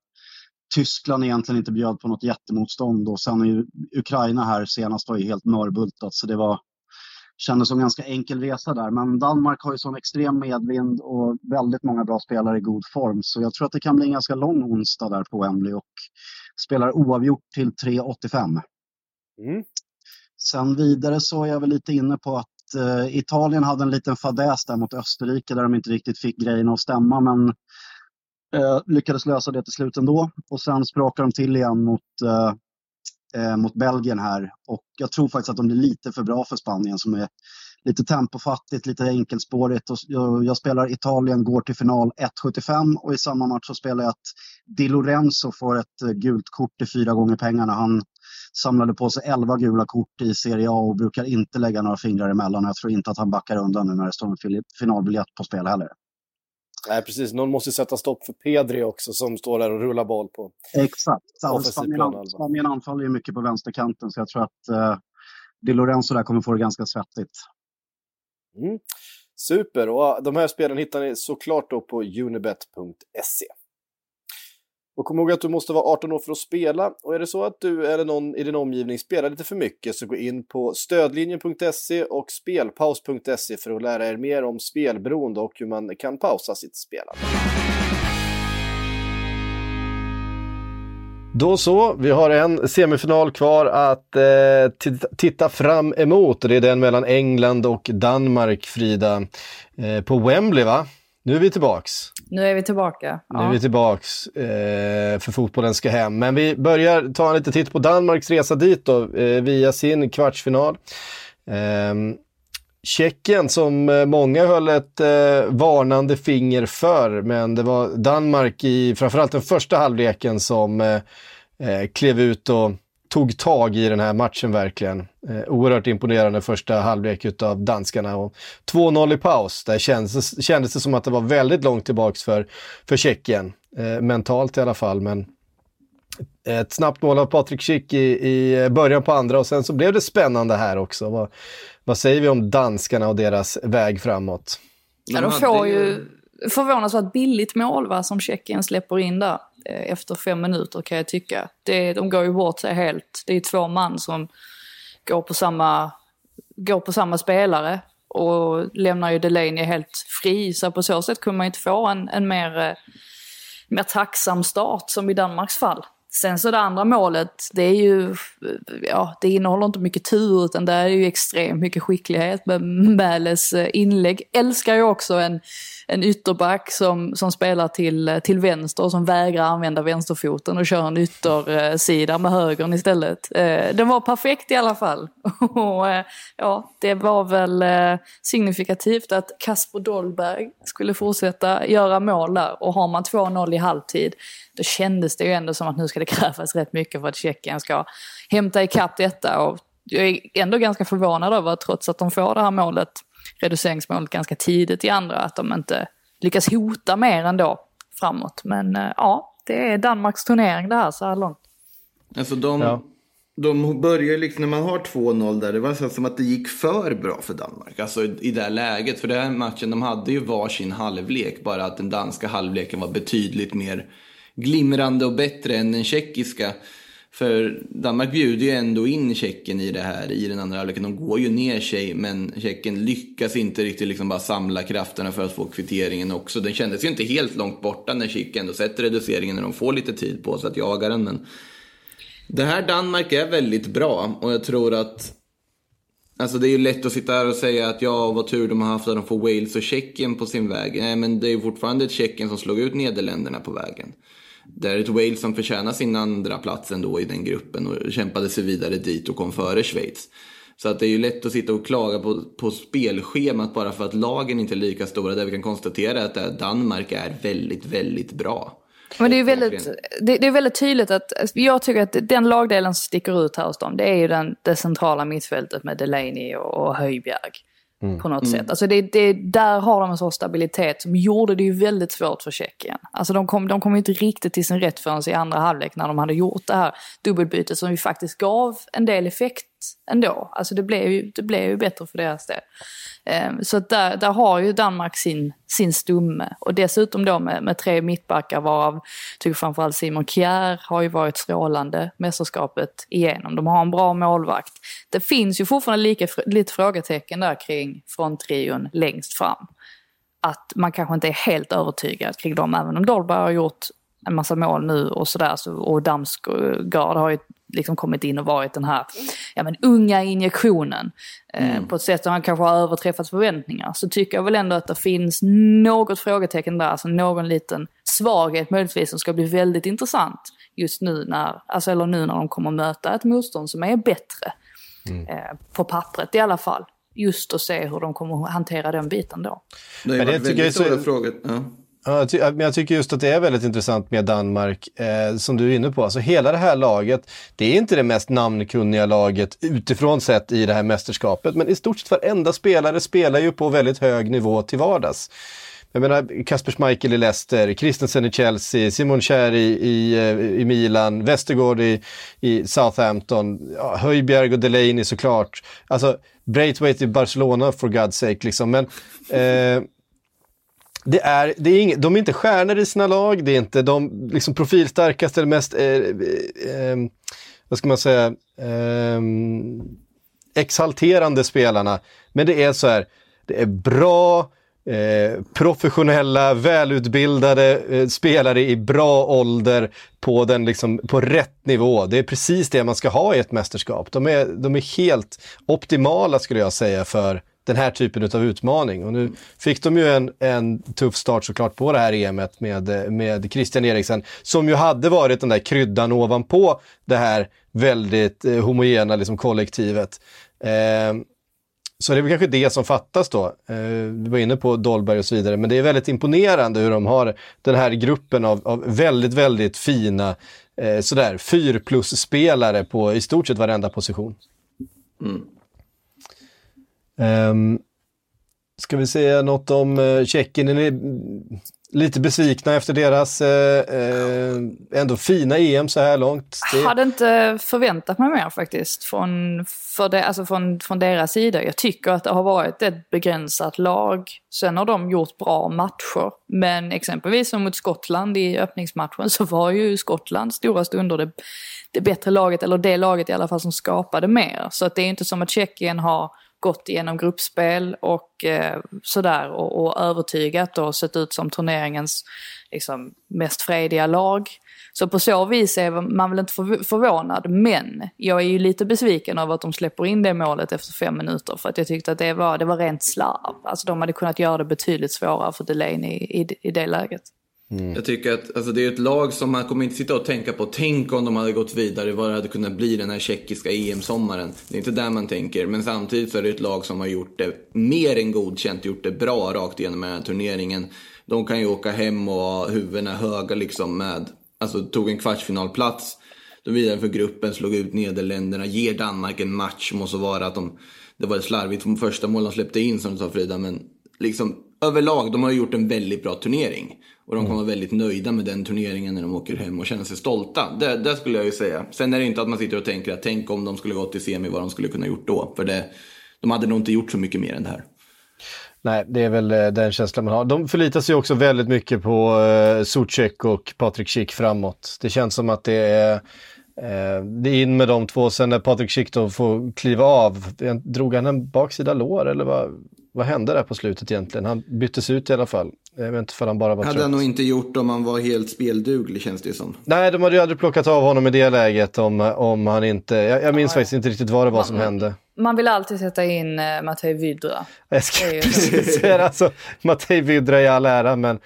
Tyskland egentligen inte bjöd på något jättemotstånd och sen Ukraina här senast var ju helt mörbultat så det var kändes som ganska enkel resa där. Men Danmark har ju sån extrem medvind och väldigt många bra spelare i god form. Så jag tror att det kan bli en ganska lång onsdag där på Wembley och spelar oavgjort till 3.85. Mm. Sen vidare så är jag väl lite inne på att eh, Italien hade en liten fadäs där mot Österrike där de inte riktigt fick grejerna att stämma men eh, lyckades lösa det till slut ändå. Och sen sprakar de till igen mot eh, eh, mot Belgien här. Och jag tror faktiskt att de blir lite för bra för Spanien som är lite tempofattigt, lite enkelspårigt. Och jag, jag spelar Italien går till final 1.75 och i samma match så spelar jag att Di Lorenzo får ett eh, gult kort till fyra gånger pengarna. Han samlade på sig 11 gula kort i Serie A och brukar inte lägga några fingrar emellan. Jag tror inte att han backar undan nu när det står en finalbiljett på spel heller. Nej, precis. Någon måste sätta stopp för Pedri också som står där och rullar boll på Exakt. Spanien, Spanien anfaller ju mycket på vänsterkanten så jag tror att eh, Di Lorenzo där kommer få det ganska svettigt. Mm. Super, och de här spelen hittar ni såklart då på unibet.se. Och kom ihåg att du måste vara 18 år för att spela. Och är det så att du eller någon i din omgivning spelar lite för mycket så gå in på stödlinjen.se och spelpaus.se för att lära er mer om spelberoende och hur man kan pausa sitt spelande. Då så, vi har en semifinal kvar att eh, titta fram emot. Det är den mellan England och Danmark, Frida. Eh, på Wembley va? Nu är vi tillbaks. Nu är vi tillbaka. Ja. Nu är vi tillbaks, eh, för fotbollen ska hem. Men vi börjar ta en liten titt på Danmarks resa dit då, eh, via sin kvartsfinal. Eh, Tjeckien som eh, många höll ett eh, varnande finger för, men det var Danmark i framförallt den första halvleken som eh, eh klev ut och tog tag i den här matchen verkligen. Eh, oerhört imponerande första halvlek av danskarna. Och 2-0 i paus, där kändes, kändes det som att det var väldigt långt tillbaks för, för Tjeckien. Eh, mentalt i alla fall, men ett snabbt mål av Patrik Schick i, i början på andra och sen så blev det spännande här också. Vad, vad säger vi om danskarna och deras väg framåt? Ja, de får ju förvånansvärt billigt mål va, som Tjeckien släpper in där. Eh, efter fem minuter kan jag tycka. Det, de går ju bort sig helt. Det är två man som går på samma, går på samma spelare och lämnar ju Delaney helt fri. Så på så sätt kunde man inte få en, en mer, eh, mer tacksam start som i Danmarks fall. Sen så det andra målet, det är ju, ja, det innehåller inte mycket tur utan det är ju extremt mycket skicklighet med Mäles eh, inlägg. Älskar ju också en, en ytterback som, som spelar till, eh, till vänster och som vägrar använda vänsterfoten och kör en yttersida med högern istället. Eh, den var perfekt i alla fall. och eh, ja, det var väl eh, signifikativt att Kasper Dolberg skulle fortsätta göra mål där och har man 2-0 i halvtid då kändes det ju ändå som att nu ska det krävas rätt mycket för att Tjeckien ska hämta ikapp detta. Och jag är ändå ganska förvånad över att trots att de får det här målet, reduceringsmålet ganska tidigt i andra, att de inte lyckas hota mer ändå framåt. Men eh, ja, det är Danmarks turnering det här så här långt. Alltså de, ja. de börjar liksom, när man har 2-0 där, det var så som att det gick för bra för Danmark. Alltså i, i det här läget, för den här matchen, de hade ju varsin halvlek, bara att den danska halvleken var betydligt mer glimrande och bättre än den tjeckiska. För Danmark bjuder ju ändå in Tjeckien i det här i den andra halvleken. De går ju ner sig men Tjeckien lyckas inte riktigt liksom bara samla krafterna för att få kvitteringen också. Den kändes ju inte helt långt borta när Tjeckien ändå sätter reduceringen när de får lite tid på sig att jaga den. Men det här Danmark är väldigt bra och jag tror att Alltså det är ju lätt att sitta här och säga att ja, vad tur de har haft att de får Wales och Tjeckien på sin väg. Nej, men det är ju fortfarande ett Tjeckien som slog ut Nederländerna på vägen. Det är ett Wales som förtjänar sin andra plats ändå i den gruppen och kämpade sig vidare dit och kom före Schweiz. Så att det är ju lätt att sitta och klaga på, på spelschemat bara för att lagen inte är lika stora. Där vi kan konstatera att Danmark är väldigt, väldigt bra. Men det är väldigt, det, är väldigt tydligt att, jag tycker att den lagdelen som sticker ut här hos dem, det är ju den, det centrala mittfältet med Delaney och, och Höjbjerg. Mm. På något mm. sätt. Alltså det, det, där har de en sån stabilitet som gjorde det ju väldigt svårt för Tjeckien. Alltså de kom, de kom inte riktigt till sin rätt förrän i andra halvlek när de hade gjort det här dubbelbytet som ju faktiskt gav en del effekt ändå. Alltså det blev ju, det blev ju bättre för deras del. Ehm, så där, där har ju Danmark sin, sin stumme. Och dessutom då med, med tre mittbackar varav, tycker framförallt Simon Kjär har ju varit strålande mästerskapet igenom. De har en bra målvakt. Det finns ju fortfarande lika, lite frågetecken där kring fronttrion längst fram. Att man kanske inte är helt övertygad kring dem, även om Dolberg har gjort en massa mål nu och sådär. Så, och Damsgaard har ju liksom kommit in och varit den här ja, men, unga injektionen. Eh, mm. på ett sätt som han kanske har överträffat förväntningar. Så tycker jag väl ändå att det finns något frågetecken där. Alltså någon liten svaghet möjligtvis som ska bli väldigt intressant just nu när, alltså, eller nu när de kommer möta ett motstånd som är bättre. Mm. Eh, på pappret i alla fall. Just att se hur de kommer att hantera den biten då. Det har ju varit väldigt stora frågor. Ja. Ja, men jag tycker just att det är väldigt intressant med Danmark, eh, som du är inne på. Alltså hela det här laget, det är inte det mest namnkunniga laget utifrån sett i det här mästerskapet, men i stort sett varenda spelare spelar ju på väldigt hög nivå till vardags. Jag menar Kasper Schmeichel i Leicester, Christensen i Chelsea, Simon Kjær i, i, eh, i Milan, Westergaard i, i Southampton, ja, Höjbjerg och Delaney såklart. Alltså Braithwaite i Barcelona for God's sake liksom. Men, eh, det är, det är ing, de är inte stjärnor i sina lag, det är inte de liksom profilstarkaste eller mest, eh, eh, eh, vad ska man säga, eh, exalterande spelarna. Men det är så här, det är bra, Eh, professionella, välutbildade eh, spelare i bra ålder på, den, liksom, på rätt nivå. Det är precis det man ska ha i ett mästerskap. De är, de är helt optimala skulle jag säga för den här typen av utmaning. Och nu fick de ju en, en tuff start såklart på det här EMet med, med Christian Eriksen, som ju hade varit den där kryddan ovanpå det här väldigt eh, homogena liksom, kollektivet. Eh, så det är väl kanske det som fattas då. Eh, vi var inne på Dolberg och så vidare, men det är väldigt imponerande hur de har den här gruppen av, av väldigt, väldigt fina eh, sådär, fyr plus-spelare på i stort sett varenda position. Mm. Um, ska vi säga något om uh, Tjeckien? Är ni lite besvikna efter deras uh, uh, ändå fina EM så här långt? Det... Jag hade inte förväntat mig mer faktiskt från, för det, alltså från, från deras sida. Jag tycker att det har varit ett begränsat lag. Sen har de gjort bra matcher. Men exempelvis som mot Skottland i öppningsmatchen så var ju Skottland stora stunder det, det bättre laget, eller det laget i alla fall som skapade mer. Så att det är inte som att Tjeckien har gått igenom gruppspel och eh, sådär och, och övertygat och sett ut som turneringens liksom, mest frediga lag. Så på så vis är man väl inte förvånad, men jag är ju lite besviken över att de släpper in det målet efter fem minuter för att jag tyckte att det var, det var rent slarv. Alltså de hade kunnat göra det betydligt svårare för Delaney i, i, i det läget. Mm. Jag tycker att alltså, det är ett lag som man kommer inte sitta och tänka på. Tänk om de hade gått vidare, vad det hade kunnat bli den här tjeckiska EM-sommaren. Det är inte där man tänker. Men samtidigt så är det ett lag som har gjort det mer än godkänt, gjort det bra rakt igenom den här turneringen. De kan ju åka hem och ha huvudena höga liksom med, alltså tog en kvartsfinalplats. De vidare för gruppen, slog ut Nederländerna, ger Danmark en match. Måste vara att de, det var slarvigt från första mål de släppte in som du sa Frida, men liksom överlag, de har gjort en väldigt bra turnering. Och de kommer vara väldigt nöjda med den turneringen när de åker hem och känner sig stolta. Det, det skulle jag ju säga. Sen är det inte att man sitter och tänker att tänk om de skulle gått till semi, vad de skulle kunna gjort då. För det, de hade nog inte gjort så mycket mer än det här. Nej, det är väl eh, den känslan man har. De förlitar sig också väldigt mycket på eh, Socek och Patrik Schick framåt. Det känns som att det är eh, det är in med de två. Sen när Patrik Schick då får kliva av, eh, drog han en baksida lår eller vad, vad hände där på slutet egentligen? Han byttes ut i alla fall. Jag vet inte för han bara var Hade trött. han nog inte gjort om han var helt spelduglig känns det som. Nej, de hade ju aldrig plockat av honom i det läget om, om han inte... Jag, jag minns ja, faktiskt inte riktigt vad det var man, som hände. Man vill alltid sätta in uh, Matej Vydra. Jag ska precis säga alltså, Matej Vydra i all ära, men...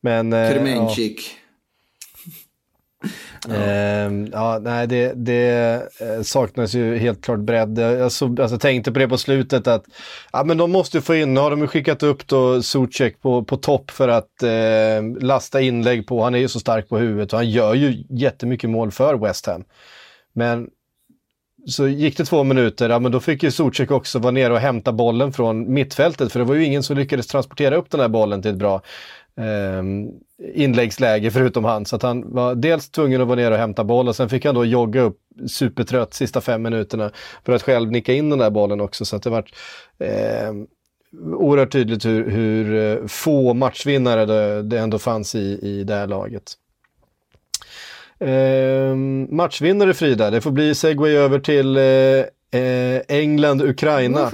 men uh, Kremenchik. Ja. Eh, ja, nej, det, det eh, saknas ju helt klart bredd. Jag så, alltså, tänkte på det på slutet att ja, men de måste få in, nu har de ju skickat upp då Zuzek på, på topp för att eh, lasta inlägg på. Han är ju så stark på huvudet och han gör ju jättemycket mål för West Ham. Men så gick det två minuter, ja men då fick ju Zuzek också vara nere och hämta bollen från mittfältet för det var ju ingen som lyckades transportera upp den här bollen till ett bra inläggsläge förutom han. Så att han var dels tvungen att vara nere och hämta boll och sen fick han då jogga upp supertrött sista fem minuterna för att själv nicka in den där bollen också. Så att det var eh, oerhört tydligt hur, hur eh, få matchvinnare det, det ändå fanns i, i det här laget. Eh, matchvinnare Frida, det får bli segway över till eh, eh England-Ukraina.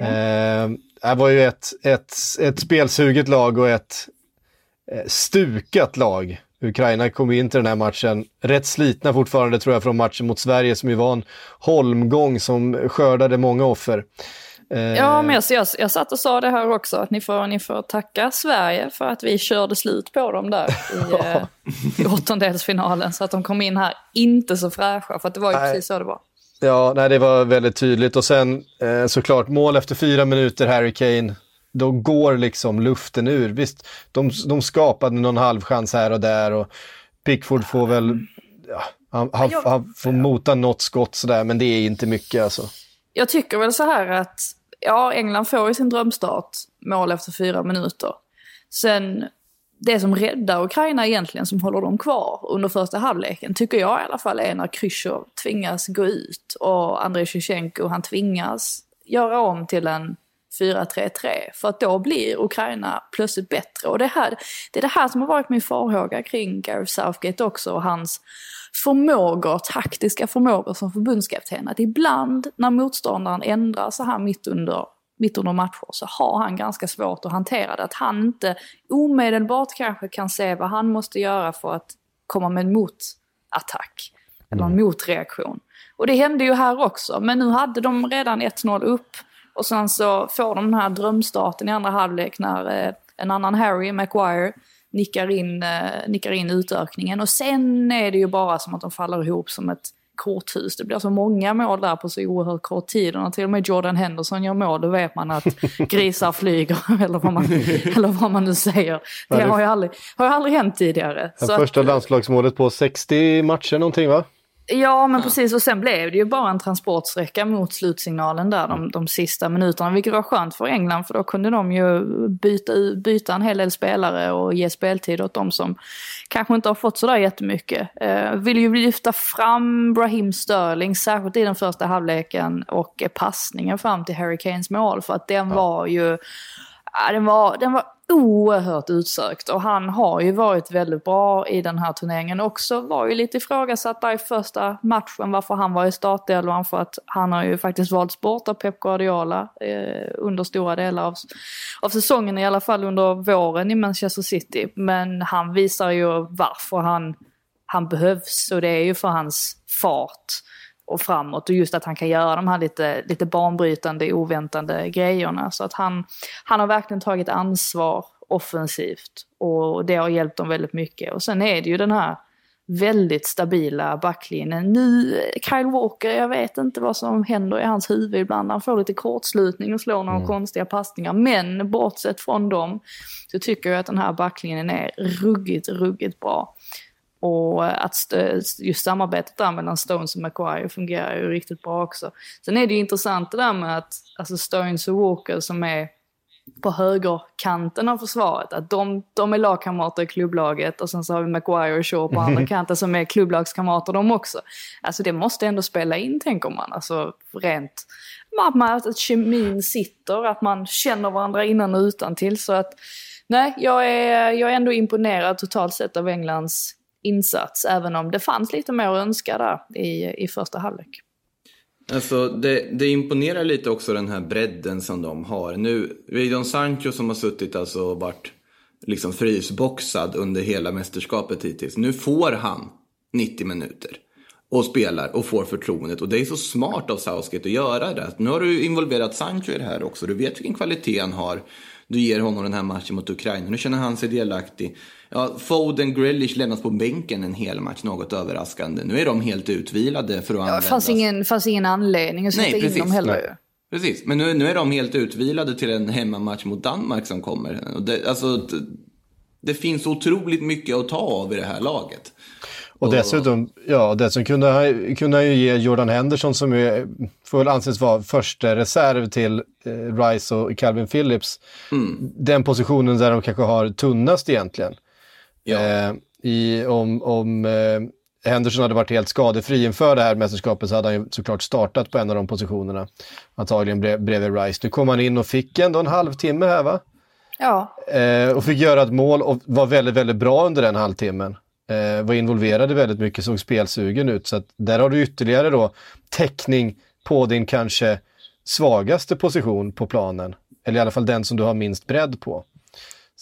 Eh, det var ju ett, ett, ett spelsuget lag och ett eh, stukat lag. Ukraina kom in till den här matchen rätt slitna fortfarande tror jag från matchen mot Sverige som ju var en holmgång som skördade många offer. Eh, ja, men jag, jag, jag satt och sa det här också, att ni får, ni får tacka Sverige för att vi körde slut på dem där i, eh, i åttondelsfinalen. Så att de kom in här inte så fräscha, för att det var ju Nej. precis så det var. Ja, nej, det var väldigt tydligt. Och sen eh, såklart mål efter fyra minuter, Harry Kane. Då går liksom luften ur. Visst, de, de skapade någon halvchans här och där och Pickford får väl... Ja, han, han, han får mota något skott sådär, men det är inte mycket alltså. Jag tycker väl så här att, ja, England får ju sin drömstart, mål efter fyra minuter. Sen det som räddar Ukraina egentligen, som håller dem kvar under första halvleken, tycker jag i alla fall är när Krysjov tvingas gå ut och Andrei Shevchenko, han tvingas göra om till en 4-3-3. För att då blir Ukraina plötsligt bättre. Och det, här, det är det här som har varit min farhåga kring Gareth Southgate också och hans förmågor, taktiska förmågor som förbundskapten. Att ibland när motståndaren ändrar så här mitt under mitt under matcher så har han ganska svårt att hantera det. Att han inte omedelbart kanske kan se vad han måste göra för att komma med en motattack. Eller en mm. motreaktion. Och det hände ju här också, men nu hade de redan 1-0 upp. Och sen så får de den här drömstarten i andra halvlek när eh, en annan Harry, Maguire, nickar in, eh, nickar in utökningen. Och sen är det ju bara som att de faller ihop som ett korthus. Det blir så många mål där på så oerhört kort tid. Och när till och med Jordan Henderson gör mål, då vet man att grisar flyger, eller vad man, eller vad man nu säger. Det har ju aldrig, har ju aldrig hänt tidigare. första att, landslagsmålet på 60 matcher någonting va? Ja, men precis. Och sen blev det ju bara en transportsträcka mot slutsignalen där de, de sista minuterna. Vilket var skönt för England, för då kunde de ju byta, byta en hel del spelare och ge speltid åt de som kanske inte har fått sådär jättemycket. Eh, vill ju lyfta fram Brahim Sterling, särskilt i den första halvleken och passningen fram till Harry Kanes mål. För att den var ju... Ja, den var, den var oerhört utsökt och han har ju varit väldigt bra i den här turneringen också. Var ju lite ifrågasatt där i första matchen varför han var i startelvan för att han har ju faktiskt valts bort av Pep Guardiola eh, under stora delar av, av säsongen, i alla fall under våren i Manchester City. Men han visar ju varför han, han behövs och det är ju för hans fart och framåt och just att han kan göra de här lite, lite banbrytande, oväntande grejerna. Så att han, han har verkligen tagit ansvar offensivt och det har hjälpt dem väldigt mycket. Och sen är det ju den här väldigt stabila backlinjen. Nu, Kyle Walker, jag vet inte vad som händer i hans huvud ibland. Han får lite kortslutning och slår några mm. konstiga passningar. Men bortsett från dem så tycker jag att den här backlinjen är ruggigt, ruggigt bra. Och att just samarbetet där mellan Stones och Maguire fungerar ju riktigt bra också. Sen är det ju intressant det där med att alltså Stones och Walker som är på högerkanten av försvaret, att de, de är lagkamrater i klubblaget och sen så har vi Maguire och Shaw på andra kanten som är klubblagskamrater de också. Alltså det måste ändå spela in tänker man, alltså rent, att, att kemin sitter, att man känner varandra innan och utan till så att Nej, jag är, jag är ändå imponerad totalt sett av Englands insats, även om det fanns lite mer att önska där i, i första halvlek. Alltså, det, det, imponerar lite också den här bredden som de har. Nu, Jadon Sancho som har suttit alltså och varit liksom frysboxad under hela mästerskapet hittills. Nu får han 90 minuter och spelar och får förtroendet. Och det är så smart av Southgate att göra det. Nu har du involverat Sancho i det här också. Du vet vilken kvalitet han har. Du ger honom den här matchen mot Ukraina. Nu känner han sig delaktig. Ja, Foden, Grealish lämnas på bänken en hel match, något överraskande. Nu är de helt utvilade för att Ja, användas. det fanns ingen, fanns ingen anledning att Nej, sätta in dem heller Nej. Precis, men nu, nu är de helt utvilade till en hemmamatch mot Danmark som kommer. Det, alltså, det, det finns otroligt mycket att ta av i det här laget. Och dessutom, ja, dessutom kunde han, kunde han ju ge Jordan Henderson som är, får väl anses vara första reserv till eh, Rice och Calvin Phillips. Den positionen där de kanske har tunnast egentligen. Ja. Eh, i, om om eh, Henderson hade varit helt skadefri inför det här mästerskapet så hade han ju såklart startat på en av de positionerna. Antagligen brev, bredvid Rice. Nu kom han in och fick ändå en halvtimme här va? Ja, Eh, och fick göra ett mål och var väldigt, väldigt bra under den halvtimmen. Eh, var involverad i väldigt mycket, såg spelsugen ut. Så att där har du ytterligare då täckning på din kanske svagaste position på planen. Eller i alla fall den som du har minst bredd på.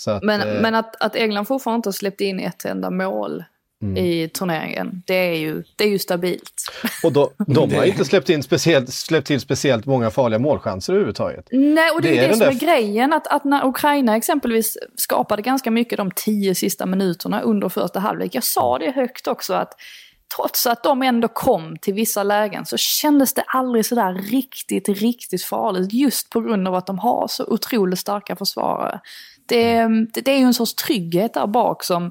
Att, men, eh, men att, att England fortfarande inte har släppt in ett enda mål Mm. i turneringen, det är ju, det är ju stabilt. Och då, de har inte släppt, in speciellt, släppt till speciellt många farliga målchanser överhuvudtaget. Nej, och det, Det är är det som är grejen. Att, att när Ukraina exempelvis skapade ganska mycket de tio sista minuterna under första halvlek. Jag sa det högt också att trots att de ändå kom till vissa lägen så kändes det aldrig sådär riktigt, riktigt farligt. Just på grund av att de har så otroligt starka försvarare. Det, det, det är ju en sorts trygghet där bak som,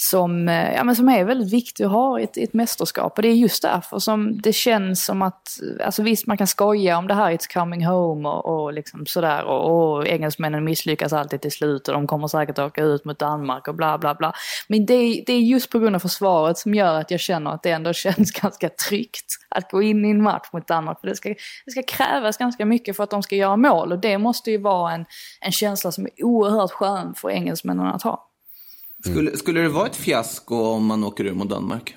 som, eh, ja, men som är väldigt viktig att ha i ett, i ett mästerskap. Och det är just därför som det känns som att, alltså visst man kan skoja om det här It's coming home och, och liksom sådär och, och engelsmännen misslyckas alltid till slut och de kommer säkert åka ut mot Danmark och bla bla bla. Men det, är- det är just på grund av försvaret som gör att jag känner att det ändå känns ganska tryggt att gå in i en match mot Danmark. För det ska, det ska krävas ganska mycket för att de ska göra mål och det måste ju vara en, en känsla som är oerhört skön för engelsmännen att ha. Skulle, skulle det vara ett fiasko om man åker ur mot Danmark?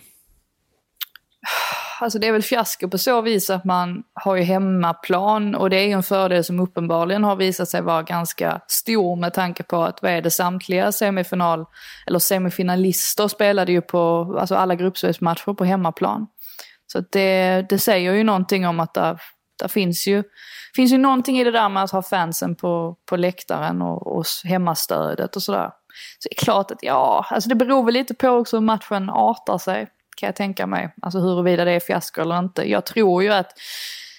Alltså det är väl fiasko på så vis att man har ju hemmaplan och det är ju en fördel som uppenbarligen har visat sig vara ganska stor med tanke på att vad är det samtliga semifinal eller semifinalister spelade ju på alltså alla gruppspelsmatcher på hemmaplan. Så det, det säger ju någonting om att där, där finns ju finns ju någonting i det där med att ha fansen på, på läktaren och, och hemmastödet och sådär. Så det är klart att ja, alltså det beror väl lite på också hur matchen artar sig kan jag tänka mig. Alltså huruvida det är fiasko eller inte. Jag tror ju att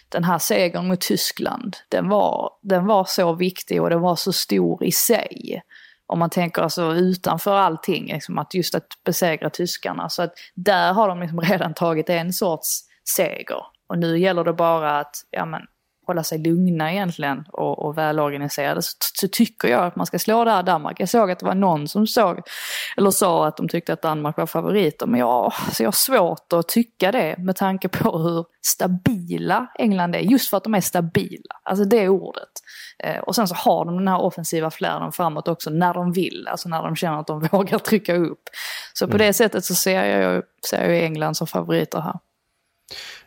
den här segern mot Tyskland, den var, den var så viktig och den var så stor i sig. Om man tänker alltså utanför allting, liksom att just att besegra tyskarna. Så att där har de liksom redan tagit en sorts seger. Och nu gäller det bara att, ja men, hålla sig lugna egentligen och, och välorganiserade så, så tycker jag att man ska slå det här Danmark. Jag såg att det var någon som såg, eller sa att de tyckte att Danmark var favoriter. Men jag, så jag har svårt att tycka det med tanke på hur stabila England är. Just för att de är stabila. Alltså det ordet. Eh, och sen så har de den här offensiva flärden framåt också när de vill. Alltså när de känner att de vågar trycka upp. Så på det sättet så ser jag, ser jag England som favoriter här.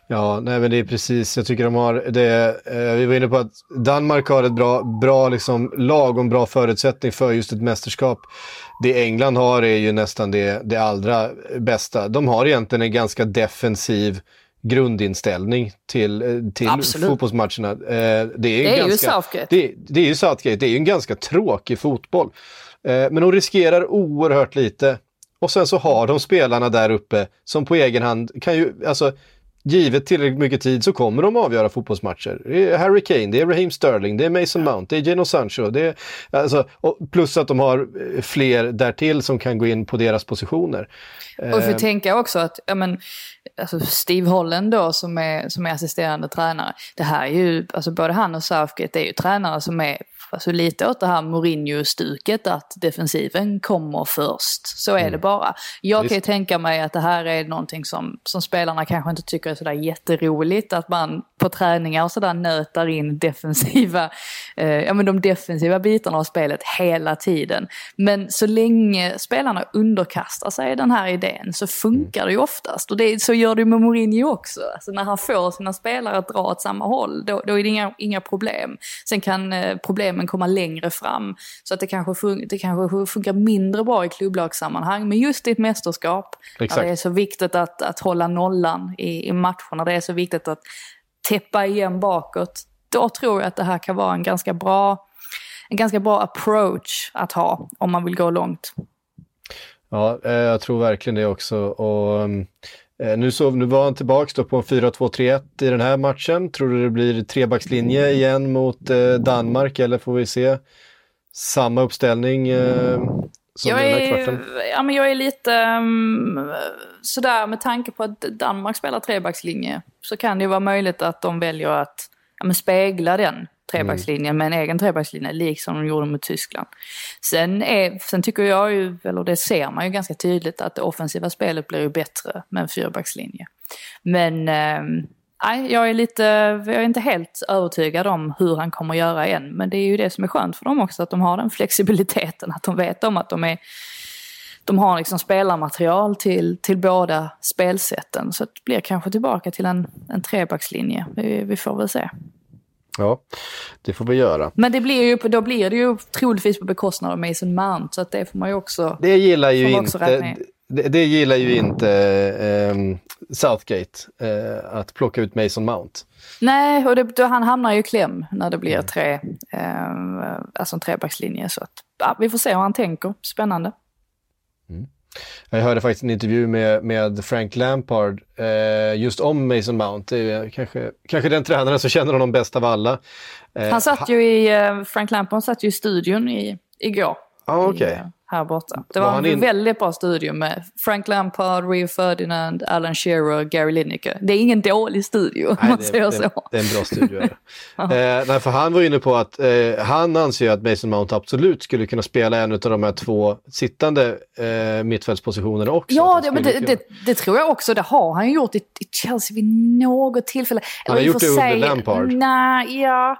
Ja, nej men det är precis, jag tycker de har det, eh, vi var inne på att Danmark har ett bra, bra liksom, lagom bra förutsättning för just ett mästerskap. Det England har är ju nästan det, det allra bästa. De har egentligen en ganska defensiv grundinställning till, eh, till Absolut. fotbollsmatcherna. Eh, det är, Det är ju ganska, Southgate. Det, det är ju Southgate, det är ju en ganska tråkig fotboll. Eh, men de riskerar oerhört lite. Och sen så har de spelarna där uppe som på egen hand kan ju, alltså givet tillräckligt mycket tid så kommer de avgöra fotbollsmatcher. Det är Harry Kane, det är Raheem Sterling, det är Mason Mount, det är Geno Sancho. Det är, alltså, plus att de har eh, fler därtill som kan gå in på deras positioner. Och vi får tänka också att, ja men, alltså Steve Holland då som är, som är assisterande tränare. Det här är ju, alltså både han och Southgate är ju tränare som är alltså lite åt det här Mourinho-stuket att defensiven kommer först. Så är det bara. Jag kan ju Visst. tänka mig att det här är någonting som, som spelarna kanske inte tycker är sådär jätteroligt. Att man på träningar och sådär nötar in defensiva, eh, ja men de defensiva bitarna av spelet hela tiden. Men så länge spelarna underkastar sig den här idén så funkar det ju oftast. Och det, så gör det ju med Mourinho också. Alltså när han får sina spelare att dra åt samma håll, då, då är det inga, inga problem. Sen kan eh, problemen komma längre fram. Så att det kanske, fun- det kanske funkar mindre bra i klubblagssammanhang. Men just i ett mästerskap, Exakt. där det är så viktigt att, att hålla nollan i, i matcherna, det är så viktigt att täppa igen bakåt. Då tror jag att det här kan vara en ganska bra en ganska bra approach att ha om man vill gå långt. Ja, eh, jag tror verkligen det också. Och, eh, nu, så, nu var han tillbaka på en 4-2-3-1 i den här matchen. Tror du det blir trebackslinje igen mot eh, Danmark eller får vi se samma uppställning jag är, ja, men jag är lite um, sådär med tanke på att Danmark spelar trebackslinje så kan det ju vara möjligt att de väljer att ja, spegla den trebackslinjen mm. med en egen trebackslinje, liksom de gjorde mot Tyskland. Sen, är, sen tycker jag ju, eller det ser man ju ganska tydligt, att det offensiva spelet blir ju bättre med en fyrbackslinje. Men eh, nej, jag är lite, jag är inte helt övertygad om hur han kommer göra än. Men det är ju det som är skönt för dem också, att de har den flexibiliteten, att de vet om att de är de har liksom spelarmaterial till, till båda spelsätten. Så det blir kanske tillbaka till en, en trebackslinje. Vi, vi får väl se. Ja, det får vi göra. Men det blir ju, då blir det ju troligtvis på bekostnad av Mason Mount, så att det får man ju också Det gillar ju inte, det, det, gillar ju inte eh, Southgate, eh, att plocka ut Mason Mount. Nej, och det, han hamnar ju i kläm när det blir tre, eh, alltså en trebackslinje. Så att, ja, vi får se hur han tänker, spännande. Mm. Jag hörde faktiskt en intervju med, med Frank Lampard eh, just om Mason Mount. Det är kanske, kanske den tränaren som känner honom bäst av alla. Eh, han satt ju i, eh, Frank Lampard satt ju i studion i, igår. Ah, okay. I, eh, här borta. Det var, var en in... väldigt bra studio med Frank Lampard, Rio Ferdinand, Alan Shearer, Gary Lineker. Det är ingen dålig studio om man säger så. Det är en bra studio. eh, nej, för han var inne på att eh, han anser att Mason Mount absolut skulle kunna spela en av de här två sittande eh, mittfältspositionerna också. Ja, det, men det, det, det, tror jag också. Det har han gjort i, i Chelsea vid något tillfälle. Han har gjort det under Lampard. Nej, ja.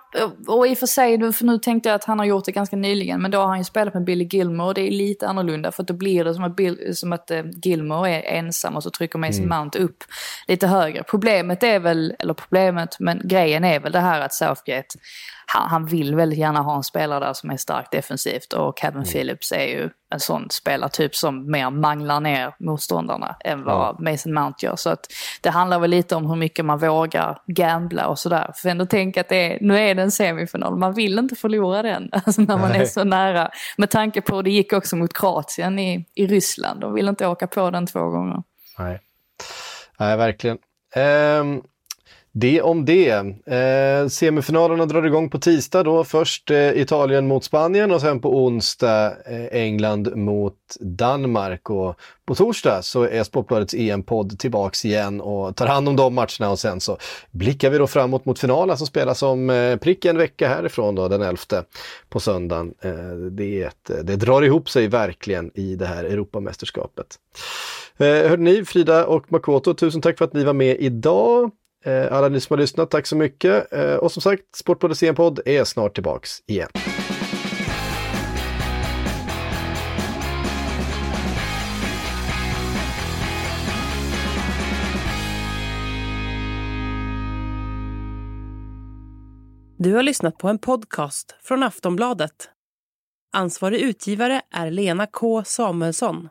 Och i och för sig, för nu tänkte jag att han har gjort det ganska nyligen, men då har han ju spelat med Billy Gilmore. Det är lite annorlunda för då blir det som att, Bill, som att uh, Gilmore är ensam och så trycker Mason mm. Mount upp lite högre. Problemet är väl, eller problemet, men grejen är väl det här att Southgate, han, han vill väldigt gärna ha en spelare där som är starkt defensivt och Kevin mm. Phillips är ju en sån spelartyp som mer manglar ner motståndarna än vad ja. Mason Mount gör. Så att det handlar väl lite om hur mycket man vågar gambla och sådär. För ändå tänka att är, nu är det en semifinal, man vill inte förlora den alltså när man Nej. är så nära. Med tanke på, det gick också mot Kroatien i, i Ryssland, de vill inte åka på den två gånger. Nej, Nej verkligen. Um... Det om det. Eh, semifinalerna drar igång på tisdag då. Först eh, Italien mot Spanien och sen på onsdag eh, England mot Danmark. Och på torsdag så är Sportbladets EM-podd tillbaks igen och tar hand om de matcherna och sen så blickar vi då framåt mot finalen som spelas om eh, prick en vecka härifrån då den 11 på söndagen. Eh, det, är ett, eh, det drar ihop sig verkligen i det här Europamästerskapet. Eh, hörde ni, Frida och Makoto, tusen tack för att ni var med idag. Eh, alla ni som har lyssnat, tack så mycket. Eh, och som sagt, Sportbladets EM-podd är snart tillbaks igen. Du har lyssnat på en podcast från Aftonbladet. Ansvarig utgivare är Lena K Samuelsson.